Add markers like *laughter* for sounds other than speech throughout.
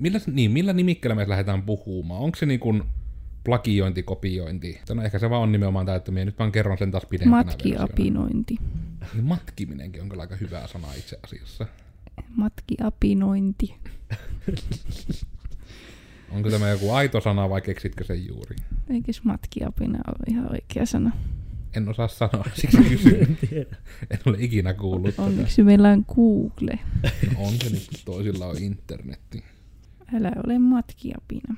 millä, niin, millä nimikkeellä me lähdetään puhumaan? Onko se niin kuin plagiointi, kopiointi? No ehkä se vaan on nimenomaan tämä, että minä nyt vaan kerron sen taas pidempänä Matkiapinointi. Niin matkiminenkin on kyllä aika hyvä sana itse asiassa. Matkiapinointi. *laughs* Onko tämä joku aito sana vai keksitkö sen juuri? Eikös matkiapina ole ihan oikea sana? En osaa sanoa, *laughs* siksi kysyn. en ole ikinä kuullut Onneksi tätä. meillä on Google. No on se nyt, toisilla on internetti. Älä ole matkiapina.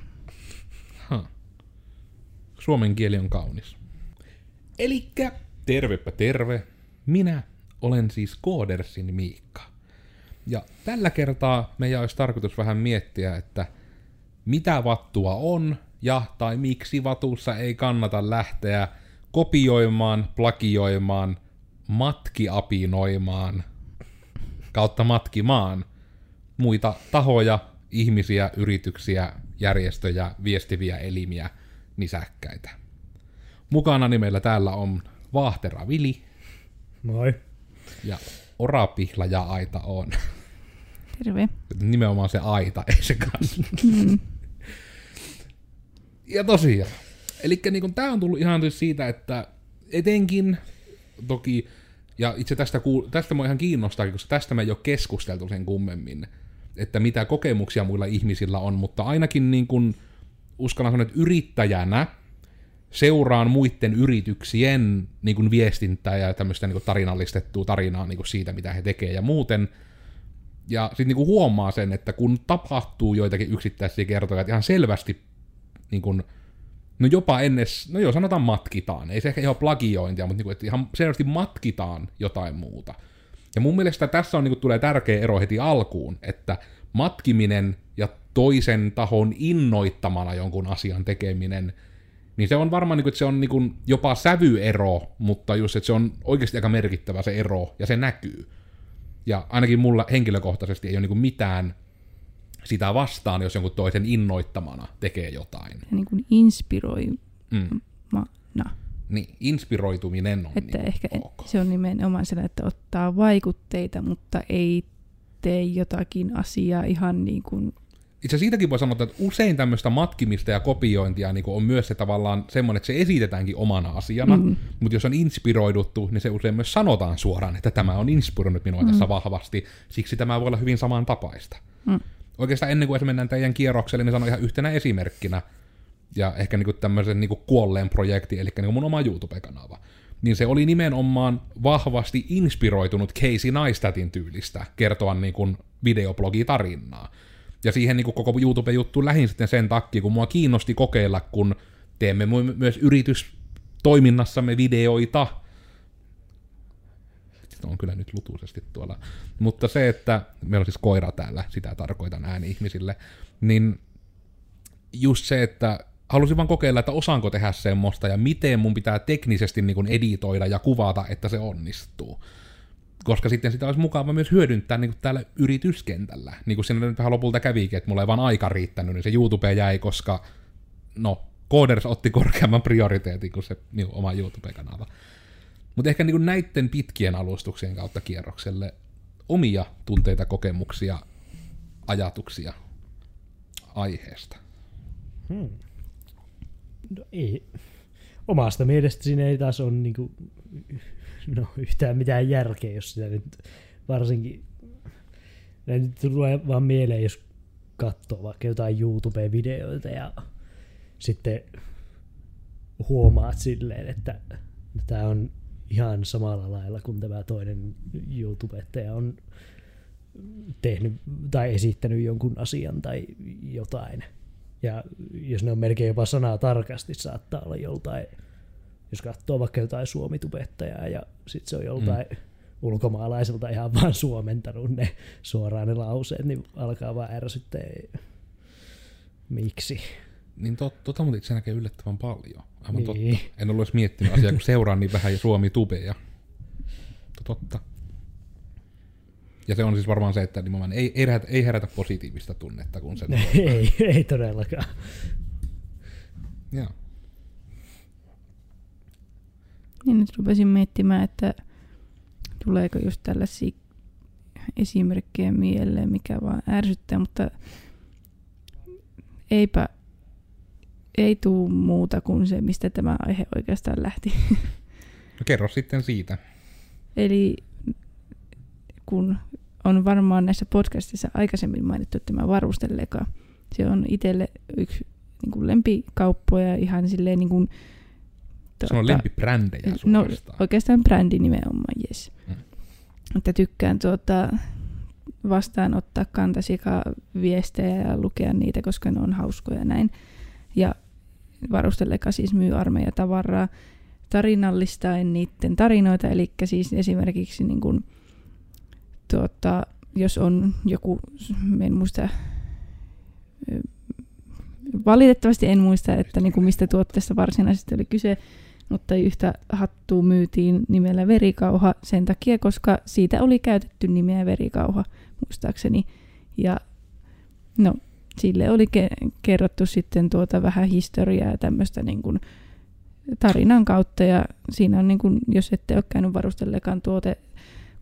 Ha. Suomen kieli on kaunis. Elikkä tervepä terve. Minä olen siis Koodersin Miikka. Ja tällä kertaa meidän olisi tarkoitus vähän miettiä, että mitä vattua on ja tai miksi vatussa ei kannata lähteä kopioimaan, plagioimaan, matkiapinoimaan kautta matkimaan muita tahoja, ihmisiä, yrityksiä, järjestöjä, viestiviä elimiä, nisäkkäitä. Mukana nimellä täällä on Vaahtera Vili. Moi. Ja Orapihla ja Aita on. Terve. Nimenomaan se Aita, ei se kasvi. Mm. Ja tosiaan, eli niin tämä on tullut ihan siis siitä, että etenkin toki, ja itse tästä, tästä mua ihan kiinnostaa, koska tästä me ei ole keskusteltu sen kummemmin, että mitä kokemuksia muilla ihmisillä on, mutta ainakin niin kuin, uskallan sanoa, että yrittäjänä seuraan muiden yrityksien niin kuin viestintää ja tämmöistä niin kuin tarinallistettua tarinaa niin kuin siitä, mitä he tekevät ja muuten. Ja sitten niin huomaa sen, että kun tapahtuu joitakin yksittäisiä kertoja, että ihan selvästi niin kuin, no jopa ennen, no joo, sanotaan matkitaan, ei se ehkä ihan plagiointia, mutta niin kuin, että ihan selvästi matkitaan jotain muuta. Ja mun mielestä tässä on, niin kuin, tulee tärkeä ero heti alkuun, että matkiminen ja toisen tahon innoittamana jonkun asian tekeminen, niin se on varmaan, niin kuin, että se on niin kuin, jopa sävyero, mutta just, että se on oikeasti aika merkittävä se ero, ja se näkyy. Ja ainakin mulla henkilökohtaisesti ei ole niin kuin mitään sitä vastaan, jos jonkun toisen innoittamana tekee jotain. Niin kuin inspiroi. Mm. No. Niin, inspiroituminen on Että niin ehkä ok. se on nimenomaan sellainen, että ottaa vaikutteita, mutta ei tee jotakin asiaa ihan niin kuin... Itse siitäkin voi sanoa, että usein tämmöistä matkimista ja kopiointia niin on myös se tavallaan semmoinen, että se esitetäänkin omana asiana, mm. mutta jos on inspiroiduttu, niin se usein myös sanotaan suoraan, että tämä on inspiroinut minua mm. tässä vahvasti, siksi tämä voi olla hyvin samantapaista. Mm oikeastaan ennen kuin mennään teidän kierrokselle, niin sanon ihan yhtenä esimerkkinä, ja ehkä niin kuin tämmöisen niin kuolleen projekti, eli niin kuin mun oma YouTube-kanava. Niin se oli nimenomaan vahvasti inspiroitunut Casey Neistatin tyylistä kertoa niin kuin videoblogitarinaa. Ja siihen niin kuin koko YouTube-juttu lähin sitten sen takia, kun mua kiinnosti kokeilla, kun teemme myös yritystoiminnassamme videoita, on kyllä nyt lutuisesti tuolla. Mutta se, että meillä on siis koira täällä, sitä tarkoitan ääni ihmisille, niin just se, että halusin vaan kokeilla, että osaanko tehdä semmoista ja miten mun pitää teknisesti niin kuin editoida ja kuvata, että se onnistuu. Koska sitten sitä olisi mukava myös hyödyntää niin kuin täällä yrityskentällä. Niin kuin siinä nyt vähän lopulta kävikin, että mulla ei vaan aika riittänyt, niin se YouTube jäi, koska no, Coders otti korkeamman prioriteetin kuin se niin kuin oma YouTube-kanava. Mutta ehkä niin näiden pitkien alustuksien kautta kierrokselle omia tunteita, kokemuksia, ajatuksia aiheesta. Hmm. No ei. Omasta mielestä siinä ei taas ole niin kuin, no, yhtään mitään järkeä, jos sitä nyt varsinkin nyt tulee vaan mieleen, jos katsoo vaikka jotain YouTube-videoita ja sitten huomaat silleen, että tämä on ihan samalla lailla kuin tämä toinen YouTubettaja on tehnyt tai esittänyt jonkun asian tai jotain. Ja jos ne on melkein jopa sanaa tarkasti, saattaa olla joltain, jos katsoo vaikka jotain suomitubettajaa ja sitten se on joltain mm. ulkomaalaiselta ihan vaan suomentanut ne suoraan ne lauseet, niin alkaa vaan ärsyttää. Miksi? Niin tot, tota mutta itse näkee yllättävän paljon. Aivan niin. totta. En ollut edes miettinyt asiaa, kun seuraan niin vähän Suomi tubeja. Totta. Ja se on siis varmaan se, että nimenomaan ei, ei, herätä, ei herätä positiivista tunnetta, kun se... *laughs* ei, ei todellakaan. Joo. Niin nyt rupesin miettimään, että tuleeko just tällaisia esimerkkejä mieleen, mikä vaan ärsyttää, mutta eipä, ei tuu muuta kuin se, mistä tämä aihe oikeastaan lähti. No kerro sitten siitä. Eli kun on varmaan näissä podcastissa aikaisemmin mainittu tämä varustelleka, se on itselle yksi niin kuin lempikauppoja ihan silleen niin kuin, Se on lempibrändejä No oikeastaan brändi nimenomaan, yes. Mm. Että tykkään tuota, vastaanottaa kantasika viestejä ja lukea niitä, koska ne on hauskoja ja näin. Ja varustelleka siis myy armeijatavaraa tarinallistaen niiden tarinoita, eli siis esimerkiksi niin kuin, tuota, jos on joku, en muista, valitettavasti en muista, että niin kuin mistä tuotteesta varsinaisesti oli kyse, mutta yhtä hattua myytiin nimellä verikauha sen takia, koska siitä oli käytetty nimeä verikauha, muistaakseni. Ja no, sille oli ke- kerrottu sitten tuota vähän historiaa ja tämmöistä niin kuin tarinan kautta. Ja siinä on, niin kuin, jos ette ole käynyt varustellekaan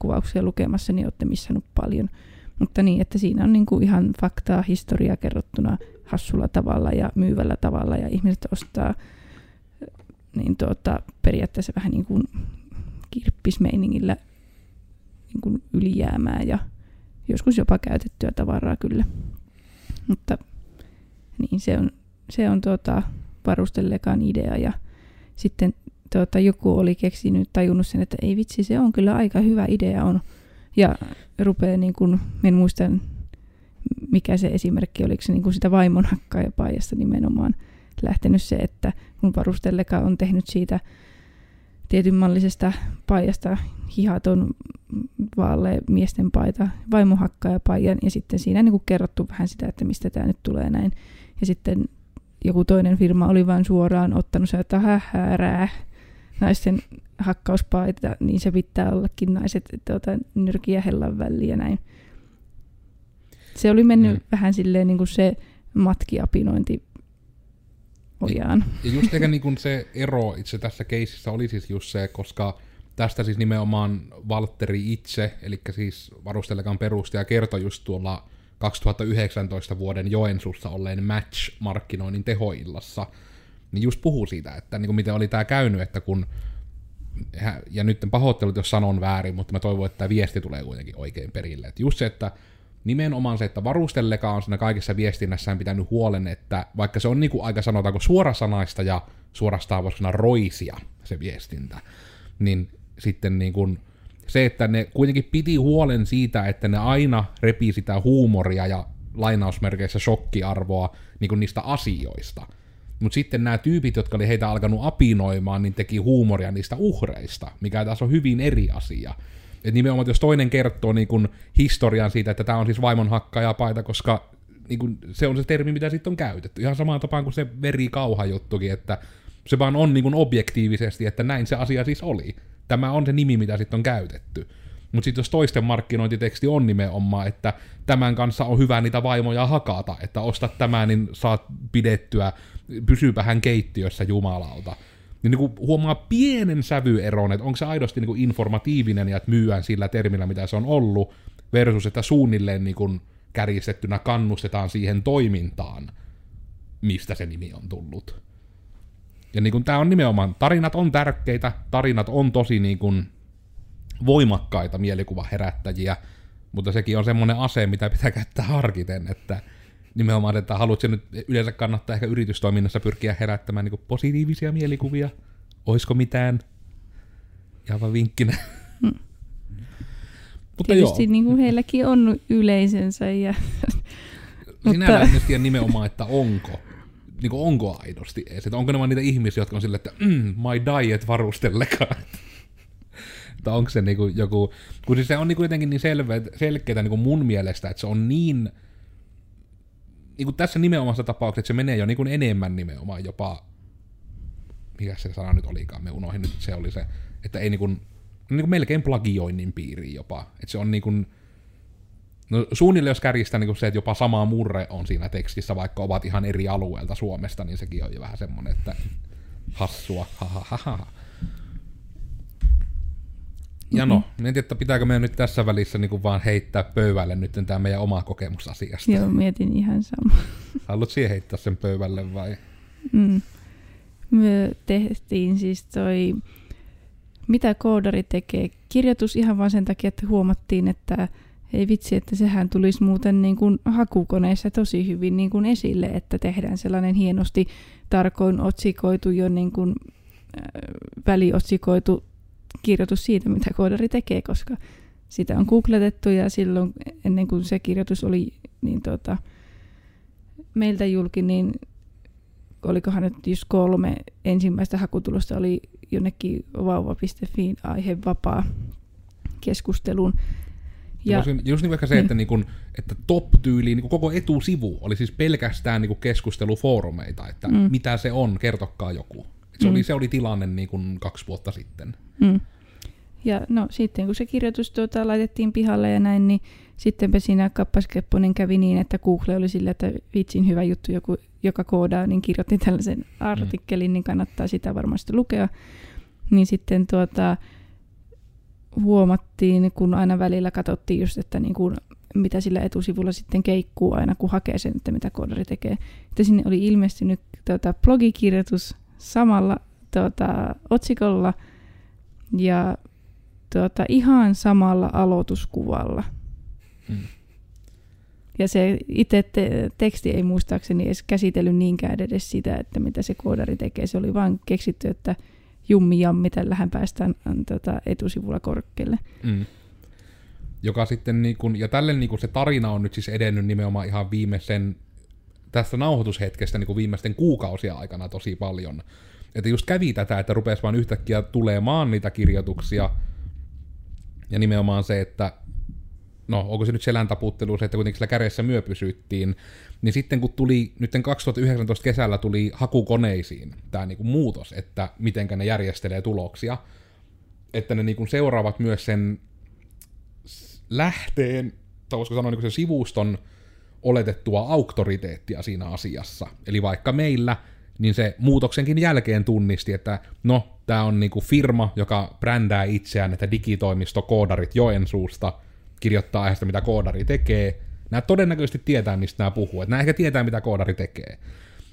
tuotekuvauksia lukemassa, niin olette missannut paljon. Mutta niin, että siinä on niin kuin ihan faktaa, historiaa kerrottuna hassulla tavalla ja myyvällä tavalla ja ihmiset ostaa niin tuota, periaatteessa vähän niin kuin kirppismeiningillä niin kuin ylijäämää ja joskus jopa käytettyä tavaraa kyllä. Mutta niin se on, se on tuota, varustellekaan idea ja sitten tuota, joku oli keksinyt, tajunnut sen, että ei vitsi, se on kyllä aika hyvä idea on. Ja rupeaa niin kuin, en muista mikä se esimerkki, oliko se niin kuin sitä vaimon hakkaajapajasta nimenomaan lähtenyt se, että kun varustelleka on tehnyt siitä tietynmallisesta paijasta hihaton vaalle miesten paita, vaimohakkaajapajan, ja sitten siinä niin kuin kerrottu vähän sitä, että mistä tämä nyt tulee näin. Ja sitten joku toinen firma oli vain suoraan ottanut se, että hähärää naisten hakkauspaita, niin se pitää ollakin naiset tuota, nyrkiä hellan väliin ja näin. Se oli mennyt Mm. vähän silleen niin kuin se matkiapinointi ojaan. Ja just ehkä niin kuin se ero itse tässä keisissä oli siis just se, koska tästä siis nimenomaan Valtteri itse, eli siis varustelekan perustaja, kertoi just tuolla 2019 vuoden Joensuussa olleen Match-markkinoinnin tehoillassa, niin just puhuu siitä, että niin kuin miten oli tämä käynyt, että kun ja nyt pahoittelut, jos sanon väärin, mutta mä toivon, että tämä viesti tulee kuitenkin oikein perille. Että just se, että nimenomaan se, että varustelleka on siinä kaikessa viestinnässään pitänyt huolen, että vaikka se on niin kuin aika sanotaanko suorasanaista ja suorastaan voisi sanoa roisia se viestintä, niin sitten niin kuin se, että ne kuitenkin piti huolen siitä, että ne aina repii sitä huumoria ja lainausmerkeissä shokkiarvoa niin kuin niistä asioista. Mutta sitten nämä tyypit, jotka oli heitä alkanut apinoimaan, niin teki huumoria niistä uhreista, mikä taas on hyvin eri asia. Et nimenomaan, jos toinen kertoo niin kun historian siitä, että tämä on siis vaimon hakkajapaita, koska niin kun, se on se termi, mitä sitten on käytetty. Ihan samaan tapaan kuin se verikauha juttukin, että se vaan on niin kun objektiivisesti, että näin se asia siis oli. Tämä on se nimi, mitä sitten on käytetty. Mutta sitten jos toisten markkinointiteksti on nimenomaan, että tämän kanssa on hyvä niitä vaimoja hakata, että ostat tämän, niin saat pidettyä, pysypähän keittiössä jumalauta. Niin, niin kuin huomaa pienen sävyeron, että onko se aidosti niin kuin informatiivinen ja että myyään sillä termillä, mitä se on ollut, versus että suunnilleen niin kuin kärjistettynä kannustetaan siihen toimintaan, mistä se nimi on tullut. Ja niin kuin tämä on nimenomaan, tarinat on tärkeitä, tarinat on tosi niin kuin voimakkaita mielikuvaherättäjiä, mutta sekin on semmoinen ase, mitä pitää käyttää harkiten, että nimenomaan, että haluatko nyt yleensä kannattaa ehkä yritystoiminnassa pyrkiä herättämään niin positiivisia mielikuvia, oisko mitään, ihan vaan vinkkinä. Hmm. mutta joo, Tietysti niin kuin heilläkin on yleisönsä ja *laughs* sinällään en nyt tiedä nimenomaan, että onko, niin kuin onko aidosti edes, että onko ne vaan niitä ihmisiä, jotka on silleen, että mm, my diet varustellekaan. Että onko se niinku joku, kun siis se on niinku jotenkin niin selveä, selkeää niinku mun mielestä, että se on niin, niinku tässä nimenomaisessa tapauksessa, että se menee jo niinku enemmän nimenomaan jopa, mikä se sana nyt olikaan, me unohdin nyt, se oli se, että ei niinku, niinku melkein plagioinnin piiriin jopa, että se on niinku, No suunnilleen jos kärjistää niin se, että jopa sama murre on siinä tekstissä, vaikka ovat ihan eri alueelta Suomesta, niin sekin on jo vähän semmoinen, että hassua, ha, ha, ha, ha. Ja no, en tiedä, että pitääkö meidän nyt tässä välissä niin kuin vaan heittää pöydälle nyt tämä meidän oma kokemus asiasta. joo, mietin ihan sama. *laughs* Haluat siihen heittää sen pöydälle vai? Mm. Me tehtiin siis toi, mitä koodari tekee, kirjoitus ihan vain sen takia, että huomattiin, että ei vitsi, että sehän tulisi muuten niin kuin hakukoneessa tosi hyvin niin kuin esille, että tehdään sellainen hienosti tarkoin otsikoitu jo niin kuin, äh, väliotsikoitu kirjoitus siitä, mitä koodari tekee, koska sitä on googletettu ja silloin ennen kuin se kirjoitus oli niin tota, meiltä julki, niin olikohan nyt just kolme ensimmäistä hakutulosta oli jonnekin vauva.fi aihe vapaa keskusteluun. Ja, just, just niin vaikka se, niin. että, niin kun, että top-tyyliin niin koko etusivu oli siis pelkästään niin keskustelufoorumeita, että mm. mitä se on, kertokaa joku. Se, mm. oli, se oli tilanne niin kuin kaksi vuotta sitten. Mm. Ja no sitten kun se kirjoitus tuota, laitettiin pihalle ja näin, niin sittenpä siinä kappaskepponen kävi niin, että Google oli sillä, että vitsin hyvä juttu, joku, joka koodaa, niin kirjoitti tällaisen artikkelin, niin kannattaa sitä varmasti lukea. Niin sitten tuota, huomattiin, kun aina välillä katsottiin just, että niin kuin, mitä sillä etusivulla sitten keikkuu aina, kun hakee sen, että mitä koodari tekee. Että sinne oli ilmestynyt tuota, blogikirjoitus samalla tuota, otsikolla ja tuota, ihan samalla aloituskuvalla. Hmm. Ja se itse te- teksti ei muistaakseni edes käsitellyt niinkään edes sitä, että mitä se koodari tekee. Se oli vain keksitty, että jummi jammi, tällähän päästään tota, etusivulla korkealle. Mm. Joka sitten, niin kun, ja tälle niin kun se tarina on nyt siis edennyt nimenomaan ihan viimeisen, tästä nauhoitushetkestä niin viimeisten kuukausia aikana tosi paljon. Että just kävi tätä, että rupesi vaan yhtäkkiä tulemaan niitä kirjoituksia, ja nimenomaan se, että no onko se nyt selän taputtelu, se, että kuitenkin sillä kädessä myö pysyttiin, niin sitten kun tuli, nyt 2019 kesällä tuli hakukoneisiin tämä niinku muutos, että mitenkä ne järjestelee tuloksia, että ne niinku seuraavat myös sen lähteen, tai voisiko sanoa niinku sen sivuston oletettua auktoriteettia siinä asiassa. Eli vaikka meillä, niin se muutoksenkin jälkeen tunnisti, että no, tämä on niinku firma, joka brändää itseään, että digitoimisto koodarit Joensuusta kirjoittaa aiheesta, mitä koodari tekee, Nämä todennäköisesti tietää, mistä nämä puhuu. Nämä ehkä tietää, mitä koodari tekee.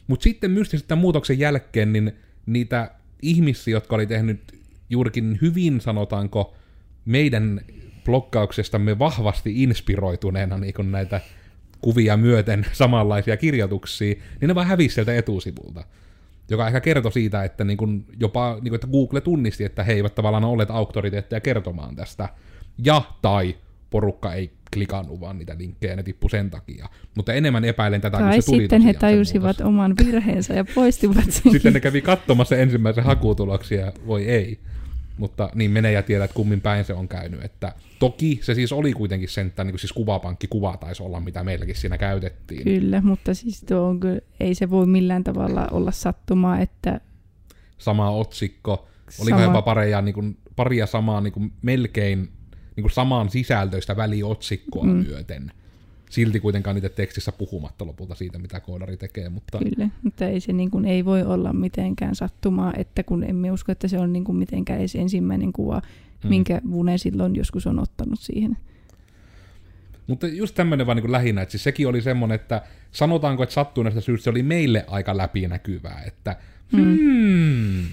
Mutta sitten mystisesti tämän muutoksen jälkeen, niin niitä ihmisiä, jotka oli tehnyt juurikin hyvin, sanotaanko, meidän blokkauksestamme vahvasti inspiroituneena niin näitä kuvia myöten *laughs* samanlaisia kirjoituksia, niin ne vaan hävisi sieltä etusivulta. Joka ehkä kertoi siitä, että niin kuin jopa niin kuin, että Google tunnisti, että he eivät tavallaan ole auktoriteetteja kertomaan tästä. Ja tai porukka ei klikannut vaan niitä linkkejä, ne tippu sen takia. Mutta enemmän epäilen tätä, tai kun se tuli sitten he tajusivat oman virheensä ja poistivat *laughs* sen. sitten ne kävi katsomassa ensimmäisen hakutuloksia, voi ei. Mutta niin menee ja tiedät, kummin päin se on käynyt. Että toki se siis oli kuitenkin sentään, niin kuin siis kuvapankkikuva taisi olla, mitä meilläkin siinä käytettiin. Kyllä, mutta siis tuo on kyllä, ei se voi millään tavalla olla sattumaa, että... Sama otsikko, oliko Sama... jopa paria, niin kuin, paria samaa niin kuin melkein niin kuin saman sisältöistä väliotsikkoa mm. myöten. Silti kuitenkaan niitä tekstissä puhumatta lopulta siitä, mitä koodari tekee. Mutta... Kyllä, mutta ei se niin kuin, ei voi olla mitenkään sattumaa, että kun emme usko, että se on niin kuin mitenkään edes ensimmäinen kuva, mm. minkä Vune silloin joskus on ottanut siihen. Mutta just tämmöinen vaan niin lähinnä, että siis sekin oli semmoinen, että sanotaanko, että sattuneesta syystä se oli meille aika läpinäkyvää, että mm. hmm,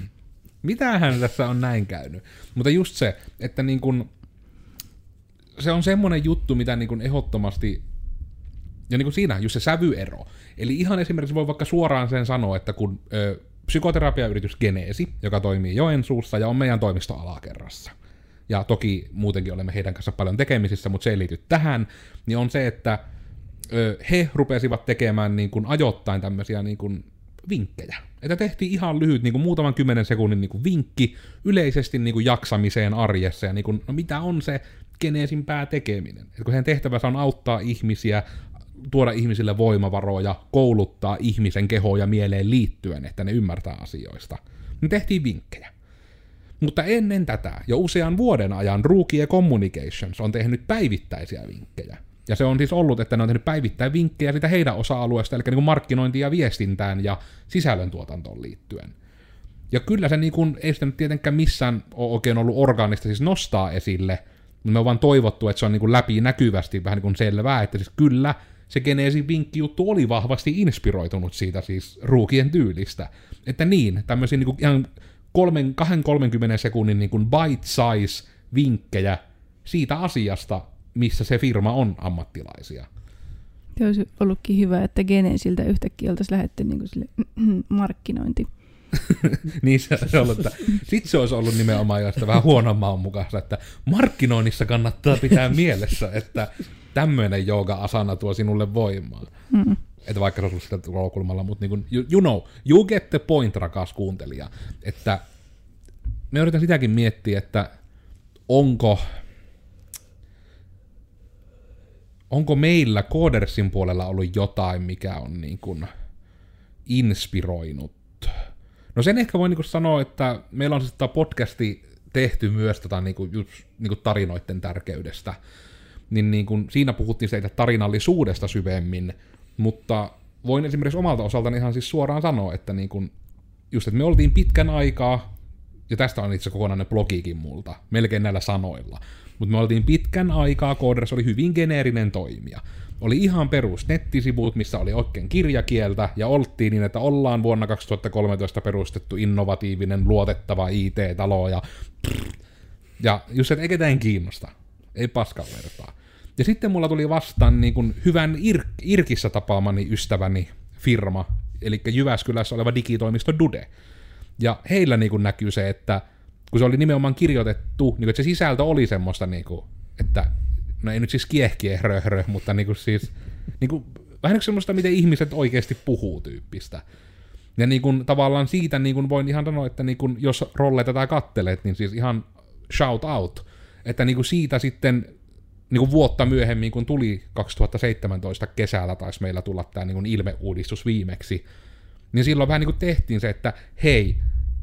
mitähän tässä on näin käynyt. Mutta just se, että niin kuin, se on semmoinen juttu, mitä niin kuin ehdottomasti, ja niin kuin siinä just se sävyero. Eli ihan esimerkiksi voi vaikka suoraan sen sanoa, että kun ö, psykoterapiayritys Geneesi, joka toimii Joensuussa ja on meidän toimisto alakerrassa, ja toki muutenkin olemme heidän kanssa paljon tekemisissä, mutta se ei liity tähän, niin on se, että ö, he rupesivat tekemään niin kuin ajoittain tämmöisiä niin kuin vinkkejä. Että tehtiin ihan lyhyt, niin kuin muutaman kymmenen sekunnin niin kuin vinkki yleisesti niin kuin jaksamiseen arjessa, ja niin kuin, no mitä on se geneesin päätekeminen. Että kun heidän tehtävänsä on auttaa ihmisiä, tuoda ihmisille voimavaroja, kouluttaa ihmisen kehoa ja mieleen liittyen, että ne ymmärtää asioista. niin tehtiin vinkkejä. Mutta ennen tätä, jo usean vuoden ajan Rookie Communications on tehnyt päivittäisiä vinkkejä. Ja se on siis ollut, että ne on tehnyt päivittäin vinkkejä sitä heidän osa-alueesta, eli niin markkinointiin ja viestintään ja sisällöntuotantoon liittyen. Ja kyllä se niin kuin, ei sitä nyt tietenkään missään ole oikein ollut orgaanista siis nostaa esille, me on vaan toivottu, että se on niin kuin läpi näkyvästi vähän niin kuin selvää, että siis kyllä se Genesin vinkkijuttu oli vahvasti inspiroitunut siitä siis ruukien tyylistä. Että niin, tämmöisiä niin ihan 2-30 sekunnin niin kuin bite-size vinkkejä siitä asiasta, missä se firma on ammattilaisia. Se olisi ollutkin hyvä, että Genesiltä yhtäkkiä oltaisiin lähdetty niin kuin sille *clears throat* markkinointi. *laughs* niin se, se ollut, että sit se olisi ollut nimenomaan josta vähän huonon maun mukaista, että markkinoinnissa kannattaa pitää mielessä, että tämmöinen jooga-asana tuo sinulle voimaa. Mm. Että vaikka se olisi ollut sitä tulokulmalla, mutta niin kuin, you, you know, you get the point, rakas kuuntelija. Että me yritän sitäkin miettiä, että onko, onko meillä Codersin puolella ollut jotain, mikä on niin kuin inspiroinut. No sen ehkä voi niin kuin sanoa, että meillä on siis tämä podcasti tehty myös tota, niin kuin, just, niin kuin tarinoiden tärkeydestä. Niin, niin kuin, siinä puhuttiin siitä tarinallisuudesta syvemmin, mutta voin esimerkiksi omalta osaltani ihan siis suoraan sanoa, että niin kuin, just, että me oltiin pitkän aikaa, ja tästä on itse kokonainen blogiikin multa, melkein näillä sanoilla, mutta me oltiin pitkän aikaa, Coders oli hyvin geneerinen toimija. Oli ihan perus nettisivut, missä oli oikein kirjakieltä, ja oltiin niin, että ollaan vuonna 2013 perustettu innovatiivinen, luotettava IT-talo, ja ja just, että ei ketään kiinnosta. Ei paskan vertaa. Ja sitten mulla tuli vastaan niin kuin hyvän Ir- Irkissä tapaamani ystäväni firma, eli Jyväskylässä oleva digitoimisto Dude. Ja heillä niin kuin näkyy se, että kun se oli nimenomaan kirjoitettu, niin kuin, että se sisältö oli semmoista, niin kuin, että no ei nyt siis kiehkiä röhrö, mutta niin kuin siis, niin kuin, vähän semmoista, miten ihmiset oikeasti puhuu tyyppistä. Ja niin kuin, tavallaan siitä niin kuin voin ihan sanoa, että niin kuin, jos rolle tätä kattelet, niin siis ihan shout out. Että niin kuin siitä sitten niin kuin vuotta myöhemmin, kun tuli 2017 kesällä, taisi meillä tulla tämä niin ilmeuudistus viimeksi, niin silloin vähän niin kuin tehtiin se, että hei,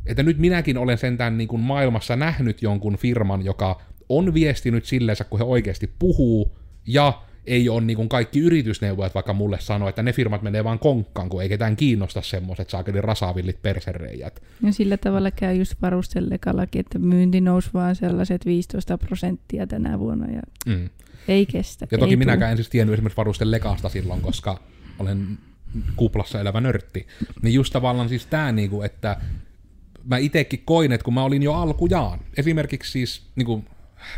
että nyt minäkin olen sentään niin kuin maailmassa nähnyt jonkun firman, joka on viestinyt silleensä, kun he oikeasti puhuu, ja ei ole niin kuin kaikki yritysneuvojat vaikka mulle sanoo, että ne firmat menee vaan konkkaan, kun ei ketään kiinnosta semmoiset saakeli rasavillit persereijät. Ja sillä tavalla käy just varustelekalakin, että myynti nousi vaan sellaiset 15 prosenttia tänä vuonna ja mm. ei kestä. Ja toki ei minäkään en siis tiennyt esimerkiksi varustelekasta silloin, koska olen kuplassa elävä nörtti. Niin just tavallaan siis tämä, niinku, että mä itekin koin, että kun mä olin jo alkujaan, esimerkiksi siis, niinku,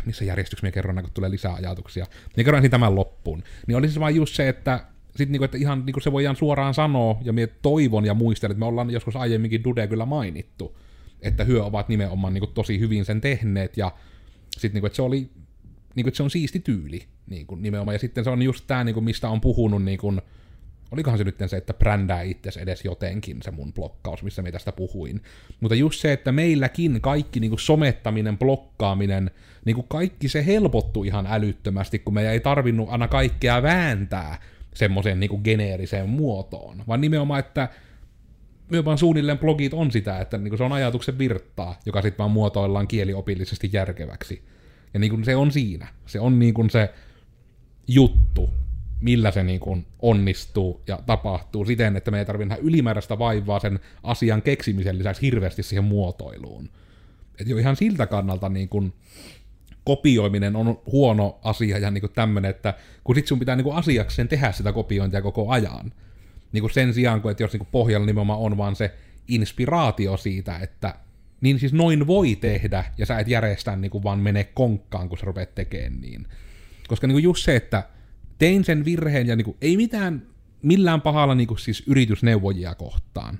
missä järjestyksessä minä kerron, kun tulee lisää ajatuksia, niin kerron tämän loppuun. Niin oli siis vaan just se, että sit niinku, että ihan niinku se voidaan suoraan sanoa, ja minä toivon ja muistelen, että me ollaan joskus aiemminkin Dude kyllä mainittu, että hyö ovat nimenomaan niinku tosi hyvin sen tehneet, ja sitten niinku, että se oli, niinku, että se on siisti tyyli, niinku, nimenomaan, ja sitten se on just tämä, niinku, mistä on puhunut, niinku, olikohan se nyt se, että brändää itse edes jotenkin se mun blokkaus, missä me tästä puhuin. Mutta just se, että meilläkin kaikki niin kuin somettaminen, blokkaaminen, niin kuin kaikki se helpottui ihan älyttömästi, kun me ei tarvinnut aina kaikkea vääntää semmoiseen niin geneeriseen muotoon, vaan nimenomaan, että me vaan suunnilleen blogit on sitä, että niin kuin se on ajatuksen virtaa, joka sitten vaan muotoillaan kieliopillisesti järkeväksi. Ja niin kuin se on siinä. Se on niin kuin se juttu, millä se niin kuin onnistuu ja tapahtuu siten, että me ei tarvitse ylimääräistä vaivaa sen asian keksimisen lisäksi hirveästi siihen muotoiluun. Et jo ihan siltä kannalta niin kuin kopioiminen on huono asia ja niin kuin tämmöinen, että kun sit sun pitää niin kuin asiakseen tehdä sitä kopiointia koko ajan. Niin kuin sen sijaan, kun että jos niin kuin pohjalla nimenomaan on vaan se inspiraatio siitä, että niin siis noin voi tehdä, ja sä et järjestä niin kuin vaan mene konkkaan, kun sä rupeat tekemään niin. Koska niin kuin just se, että tein sen virheen ja niin kuin, ei mitään millään pahalla niin kuin, siis yritysneuvojia kohtaan,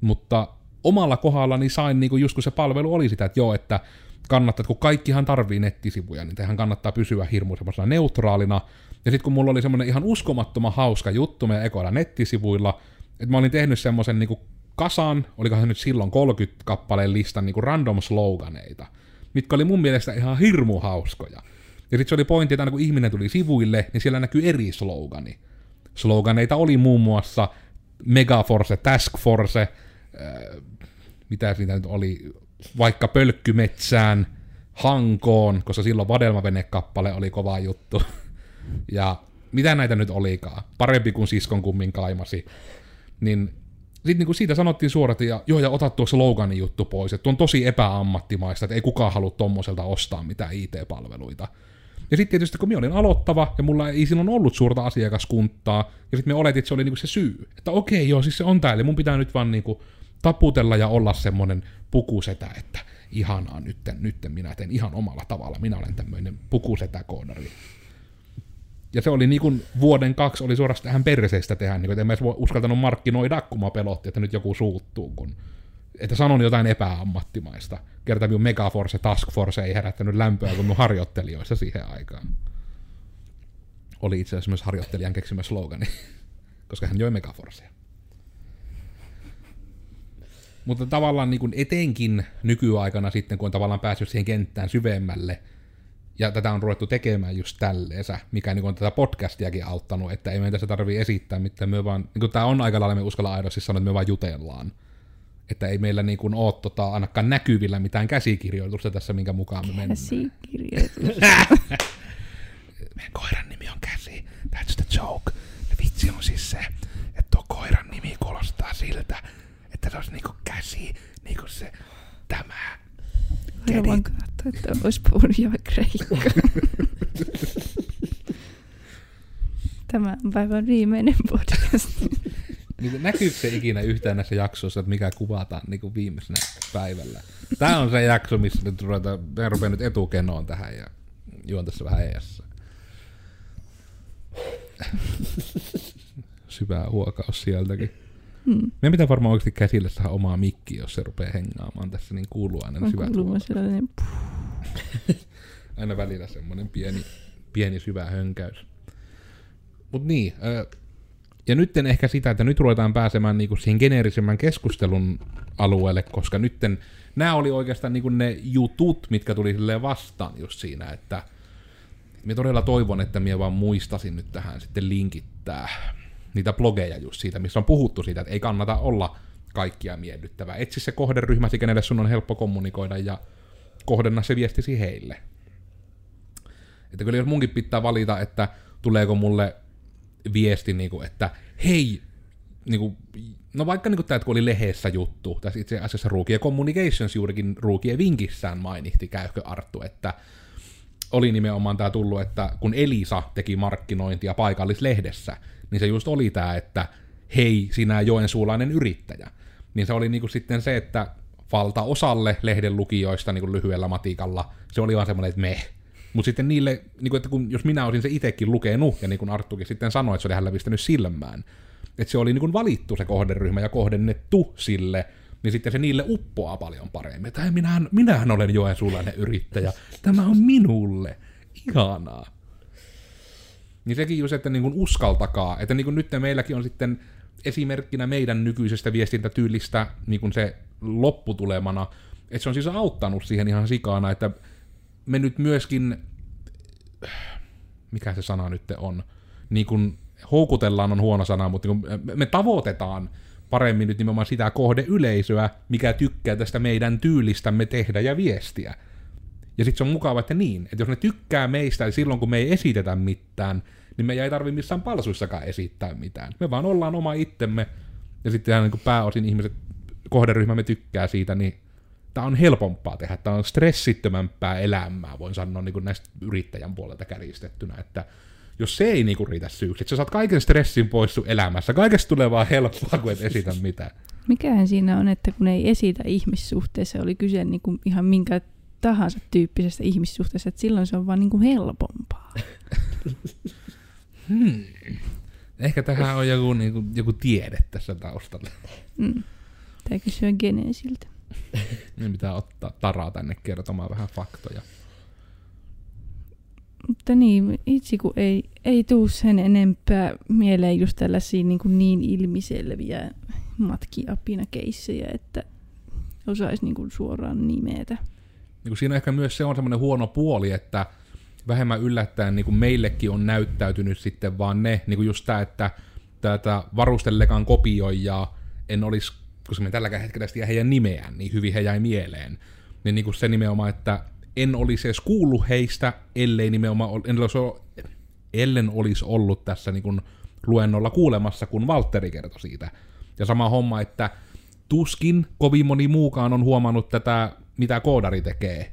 mutta omalla kohdallani sain niin kuin, just kun se palvelu oli sitä, että joo, että kannattaa, että kun kaikkihan tarvii nettisivuja, niin tehän kannattaa pysyä hirmu semmoisena neutraalina. Ja sitten kun mulla oli semmoinen ihan uskomattoman hauska juttu meidän ekoilla nettisivuilla, että mä olin tehnyt semmoisen niin kasan, olikohan se nyt silloin 30 kappaleen listan niin random sloganeita, mitkä oli mun mielestä ihan hirmu hauskoja. Ja sitten se oli pointti, että aina kun ihminen tuli sivuille, niin siellä näkyy eri slogani. Sloganeita oli muun muassa Megaforce, Task Force, äh, mitä siitä nyt oli, vaikka pölkkymetsään, Hankoon, koska silloin Vadelmavene-kappale oli kova juttu. *laughs* Ja mitä näitä nyt olikaan? Parempi kuin siskon kummin kaimasi. Niin sitten niinku siitä sanottiin suoraan, että joo, ja ota tuo sloganin juttu pois, että on tosi epäammattimaista, että ei kukaan halua tommoselta ostaa mitään IT-palveluita. Ja sitten tietysti kun minä olin aloittava ja mulla ei silloin ollut suurta asiakaskuntaa, ja sitten me oletin, että se oli niinku se syy. Että okei, joo, siis se on täällä, mun pitää nyt vaan niinku taputella ja olla semmonen pukusetä, että ihanaa, nytten, nytten minä teen ihan omalla tavalla, minä olen tämmöinen pukusetäkoodari. Ja se oli niin kuin vuoden kaksi oli suorastaan perseistä tehdä, niin kuin, että en mä uskaltanut markkinoida, kun mä pelotti, että nyt joku suuttuu, kun että sanon jotain epäammattimaista. Kerta minun Megaforce Task Force ei herättänyt lämpöä kuin minun harjoittelijoissa siihen aikaan. Oli itse asiassa myös harjoittelijan keksimä slogani, *laughs* koska hän joi Megaforcea. Mutta tavallaan niin kuin etenkin nykyaikana sitten, kun on tavallaan päässyt siihen kenttään syvemmälle, ja tätä on ruvettu tekemään just tälleensä, mikä niin on tätä podcastiakin auttanut, että ei meidän tässä tarvii esittää mitään, me vaan, niin kuin tämä on aika lailla, me uskalla aidosti sanoa, että me vaan jutellaan. Että ei meillä niin kuin ole tota, ainakaan näkyvillä mitään käsikirjoitusta tässä, minkä mukaan me mennään. Käsikirjoitus. *laughs* Meidän koiran nimi on Käsi. That's the joke. Ja vitsi on siis se, että tuo koiran nimi kuulostaa siltä, että se olisi niinku käsi, niinku se, tämä. Aina vaan katsoa, että olisi puhunut jo kreikkaa. *laughs* Tämä on päivän viimeinen podcast. Niin näkyykö se ikinä yhtään näissä jaksoissa, että mikä kuvataan niin kuin viimeisenä päivällä? Tämä on se jakso, missä nyt ruvetaan, me rupean nyt etukenoon tähän ja juon tässä vähän eessä. Syvää huokaus sieltäkin. Hmm. Meidän pitää varmaan oikeasti käsille saada omaa mikkiä, jos se rupeaa hengaamaan tässä, niin kuuluu aina On syvät kuullut huokaus. sellainen... Aina välillä semmoinen pieni, pieni syvä hönkäys. Mut niin, ö, ja nyt ehkä sitä, että nyt ruvetaan pääsemään niinku siihen geneerisemmän keskustelun alueelle, koska nytten nämä oli oikeastaan niinku ne jutut, mitkä tuli silleen vastaan just siinä, että minä todella toivon, että minä vaan muistasin nyt tähän sitten linkittää niitä blogeja just siitä, missä on puhuttu siitä, että ei kannata olla kaikkia miellyttävää. Etsi se kohderyhmäsi, kenelle sun on helppo kommunikoida ja kohdenna se viestisi heille. Että kyllä jos munkin pitää valita, että tuleeko mulle viesti, niin kuin, että hei, niin kuin, no vaikka niin kuin tämä, kun oli lehdessä juttu, tässä itse asiassa Ruukie Communications juurikin Ruukie vinkissään mainihti, käykö Arttu, että oli nimenomaan tämä tullut, että kun Elisa teki markkinointia paikallislehdessä, niin se just oli tämä, että hei, sinä joensuulainen yrittäjä. Niin se oli niinku sitten se, että valtaosalle lehden lukijoista niinku lyhyellä matikalla se oli vaan semmoinen, että meh. Mutta sitten niille, niinku, että kun, jos minä olisin se itsekin lukenut, ja niin kuin Arttukin sitten sanoi, että se oli hänellä pistänyt silmään, että se oli niin kuin valittu se kohderyhmä ja kohdennettu sille, niin sitten se niille uppoaa paljon paremmin. "Hei, minähän, minähän olen joensuulainen yrittäjä, tämä on minulle, ihanaa. Niin sekin just, että niin kuin uskaltakaa, että niin kuin nyt meilläkin on sitten esimerkkinä meidän nykyisestä viestintätyylistä niin kuin se lopputulemana, että se on siis auttanut siihen ihan sikana, että me nyt myöskin, mikä se sana nyt on, niin kuin houkutellaan on huono sana, mutta niin me tavoitetaan paremmin nyt nimenomaan sitä kohdeyleisöä, mikä tykkää tästä meidän tyylistämme tehdä ja viestiä. Ja sitten se on mukava, että niin, että jos ne tykkää meistä niin silloin, kun me ei esitetä mitään, niin me ei tarvi missään palsuissakaan esittää mitään. Me vaan ollaan oma itsemme, ja sitten niin pääosin ihmiset, kohderyhmämme tykkää siitä, niin tämä on helpompaa tehdä, tämä on stressittömämpää elämää, voin sanoa niin kuin näistä yrittäjän puolelta kärjistettynä, että jos se ei niinku riitä syyksi, että sä saat kaiken stressin pois sun elämässä, kaikesta tulee vaan helppoa, kun et esitä mitään. Mikähän siinä on, että kun ei esitä ihmissuhteessa, oli kyse niin kuin ihan minkä tahansa tyyppisestä ihmissuhteesta, että silloin se on vaan niin kuin helpompaa. Hmm. Ehkä tähän on joku, niinku, joku tiede tässä taustalla. Mm. Tai kysyä Geneesiltä. Meidän *laughs* pitää ottaa Taraa tänne kertomaan vähän faktoja. Mutta niin, itse kun ei, ei tuu sen enempää mieleen just tällaisia niin, kuin niin ilmiselviä matkiapina-keissejä, että osaisi niin kuin suoraan nimetä. Niin kuin siinä ehkä myös se on semmoinen huono puoli, että vähemmän yllättäen niin kuin meillekin on näyttäytynyt sitten vaan ne, niin kuin just tämä, että tätä varustelekaan kopioijaa en olisi, koska me tälläkään hetkellä tiedä heidän nimeään, niin hyvin he jäi mieleen. Niin, niin kuin se nimenomaan, että en olisi edes kuullut heistä, ellei nimenomaan, en olisi, ol- ellen olisi ollut tässä niin kuin luennolla kuulemassa, kun Valtteri kertoi siitä. Ja sama homma, että tuskin kovin moni muukaan on huomannut tätä, mitä koodari tekee.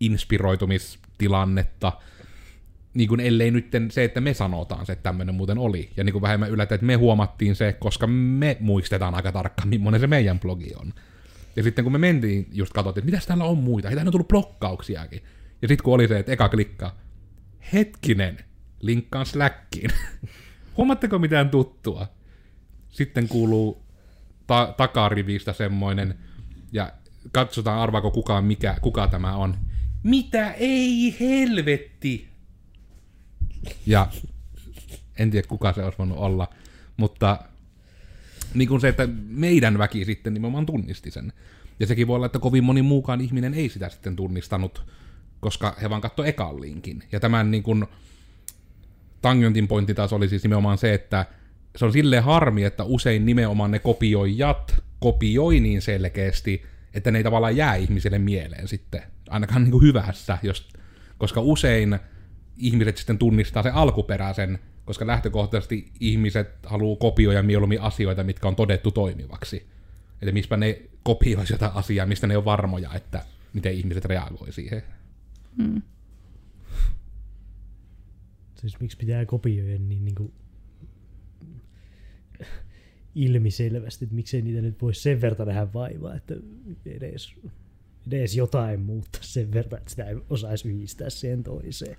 inspiroitumistilannetta, niin kuin ellei nyt se, että me sanotaan se, että tämmöinen muuten oli. Ja niin kuin vähemmän yllätä, että me huomattiin se, koska me muistetaan aika tarkkaan, millainen se meidän blogi on. Ja sitten kun me mentiin, just katsottiin, että mitäs täällä on muita, ei on tullut blokkauksiakin. Ja sitten kun oli se, että eka klikkaa, hetkinen, linkkaan Slackiin. *laughs* Huomatteko mitään tuttua? Sitten kuuluu ta- takarivistä semmoinen, ja katsotaan arvaako kukaan mikä, kuka tämä on. Mitä ei helvetti? Ja en tiedä kuka se olisi voinut olla, mutta niin kuin se, että meidän väki sitten nimenomaan tunnisti sen. Ja sekin voi olla, että kovin moni muukaan ihminen ei sitä sitten tunnistanut, koska he vaan katsoi ekan linkin. Ja tämän niin kuin, Tangentin pointti taas oli siis nimenomaan se, että se on silleen harmi, että usein nimenomaan ne kopioijat kopioi niin selkeästi, että ne ei tavallaan jää ihmisille mieleen sitten, ainakaan niin kuin hyvässä, jos, koska usein ihmiset sitten tunnistaa sen alkuperäisen, koska lähtökohtaisesti ihmiset haluaa kopioida mieluummin asioita, mitkä on todettu toimivaksi. Eli mispä ne kopioisi jotain asiaa, mistä ne on varmoja, että miten ihmiset reagoi siihen. Mm. Siis miksi pitää kopioida niin, niin kuin ilmiselvästi, että miksei niitä nyt voi sen verran nähdä vaivaa, että edes, edes jotain muuttaa sen verran, että sitä ei osaisi yhdistää siihen toiseen.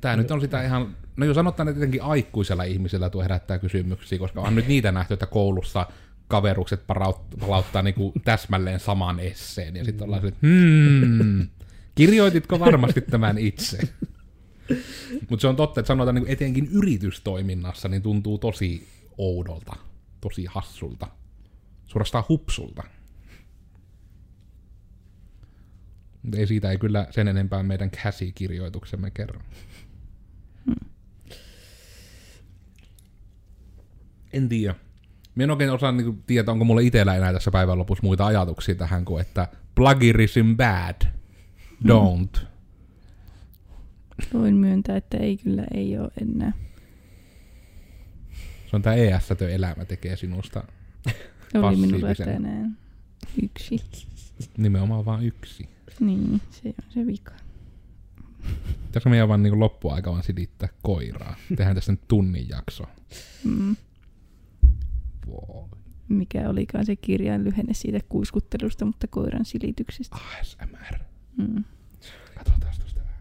Tämä nyt on sitä ihan, no jos sanotaan, että tietenkin aikuisella ihmisellä tuo herättää kysymyksiä, koska on nyt niitä nähty, että koulussa kaverukset palauttaa, palauttaa niinku täsmälleen saman esseen, ja sitten ollaan että hmm, kirjoititko varmasti tämän itse? Mutta se on totta, että sanotaan niin etenkin yritystoiminnassa, niin tuntuu tosi oudolta, tosi hassulta, suorastaan hupsulta. Ei siitä ei kyllä sen enempää meidän käsikirjoituksemme kerro. En tiedä. Mä en oikein osaa niin tietää, onko mulla itsellä enää tässä päivän lopussa muita ajatuksia tähän kuin, että plagiarism bad, don't. Voin myöntää, että ei kyllä ei ole enää. Se on tää ES-tö elämä tekee sinusta Oli minulla tänään yksi. nimenomaan vain yksi. Niin, se on se vika. Pitäisikö meidän vaan niin loppuaika vaan silittää koiraa? Tehdään tästä nyt tunnin jakso. Mm. Voi. Mikä olikaan se kirjain lyhenne siitä kuiskuttelusta, mutta koiran silityksestä. ASMR. Mm. Katsotaan tuosta vähän.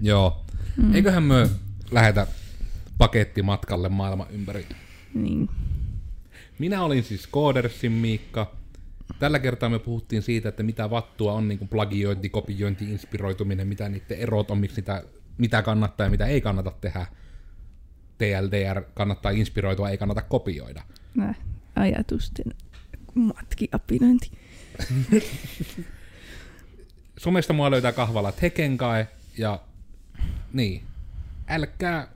Joo. Mm. Eiköhän me lähetä pakettimatkalle maailman ympäri. Niin. Minä olin siis Koodersin Miikka. Tällä kertaa me puhuttiin siitä, että mitä vattua on niin kuin plagiointi, kopiointi, inspiroituminen, mitä niiden erot on, miksi niitä, mitä kannattaa ja mitä ei kannata tehdä. TLDR kannattaa inspiroitua, ei kannata kopioida. Nää ajatusten matkiapinointi. *laughs* Somesta mua löytää kahvalla Tekenkae ja niin, älkää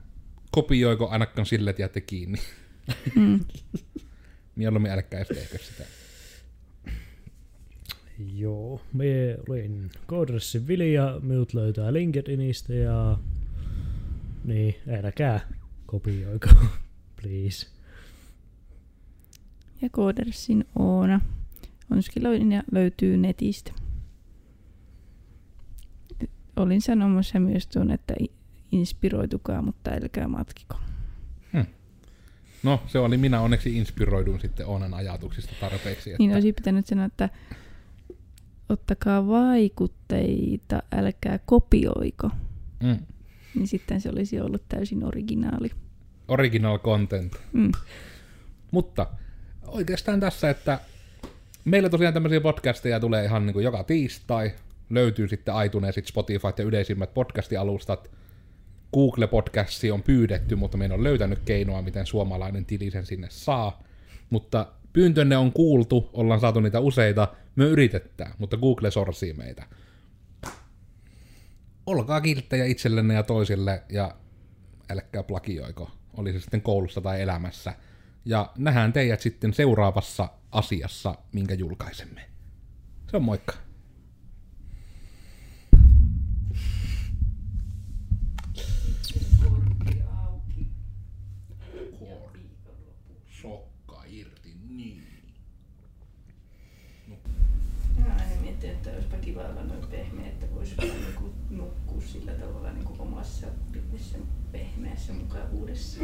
kopioiko ainakaan sille, että jäätte kiinni. Mm. *laughs* Mieluummin älkää edes tehkö sitä. Joo, me olin Kodressin Vili ja minut löytää LinkedInistä ja niin, älkää kopioiko, *laughs* please. Ja Koodersin Oona. Onskiloin ja löytyy netistä. Olin sanomassa myös tuon, että inspiroitukaa, mutta älkää matkiko. No, se oli minä onneksi inspiroidun sitten Oonan ajatuksista tarpeeksi. Että... Niin olisi pitänyt sanoa, että ottakaa vaikutteita, älkää kopioiko. mm. Niin sitten se olisi ollut täysin originaali. Original content. Mm. Mutta oikeastaan tässä, että meillä tosiaan tämmöisiä podcasteja tulee ihan niin kuin joka tiistai. Löytyy sitten iTunesit, Spotify ja yleisimmät podcastialustat. Google Podcasti on pyydetty, mutta me en ole löytänyt keinoa, miten suomalainen tili sen sinne saa. Mutta pyyntönne on kuultu, ollaan saatu niitä useita, me yritetään, mutta Google sorsii meitä. Olkaa kilttejä itsellenne ja toisille ja älkää plagioiko, oli se sitten koulussa tai elämässä. Ja nähdään teidät sitten seuraavassa asiassa, minkä julkaisemme. Se on moikka. kiva olla noin pehmeä, että voisi vaan niinku nukkua pehmeässä mukavuudessa.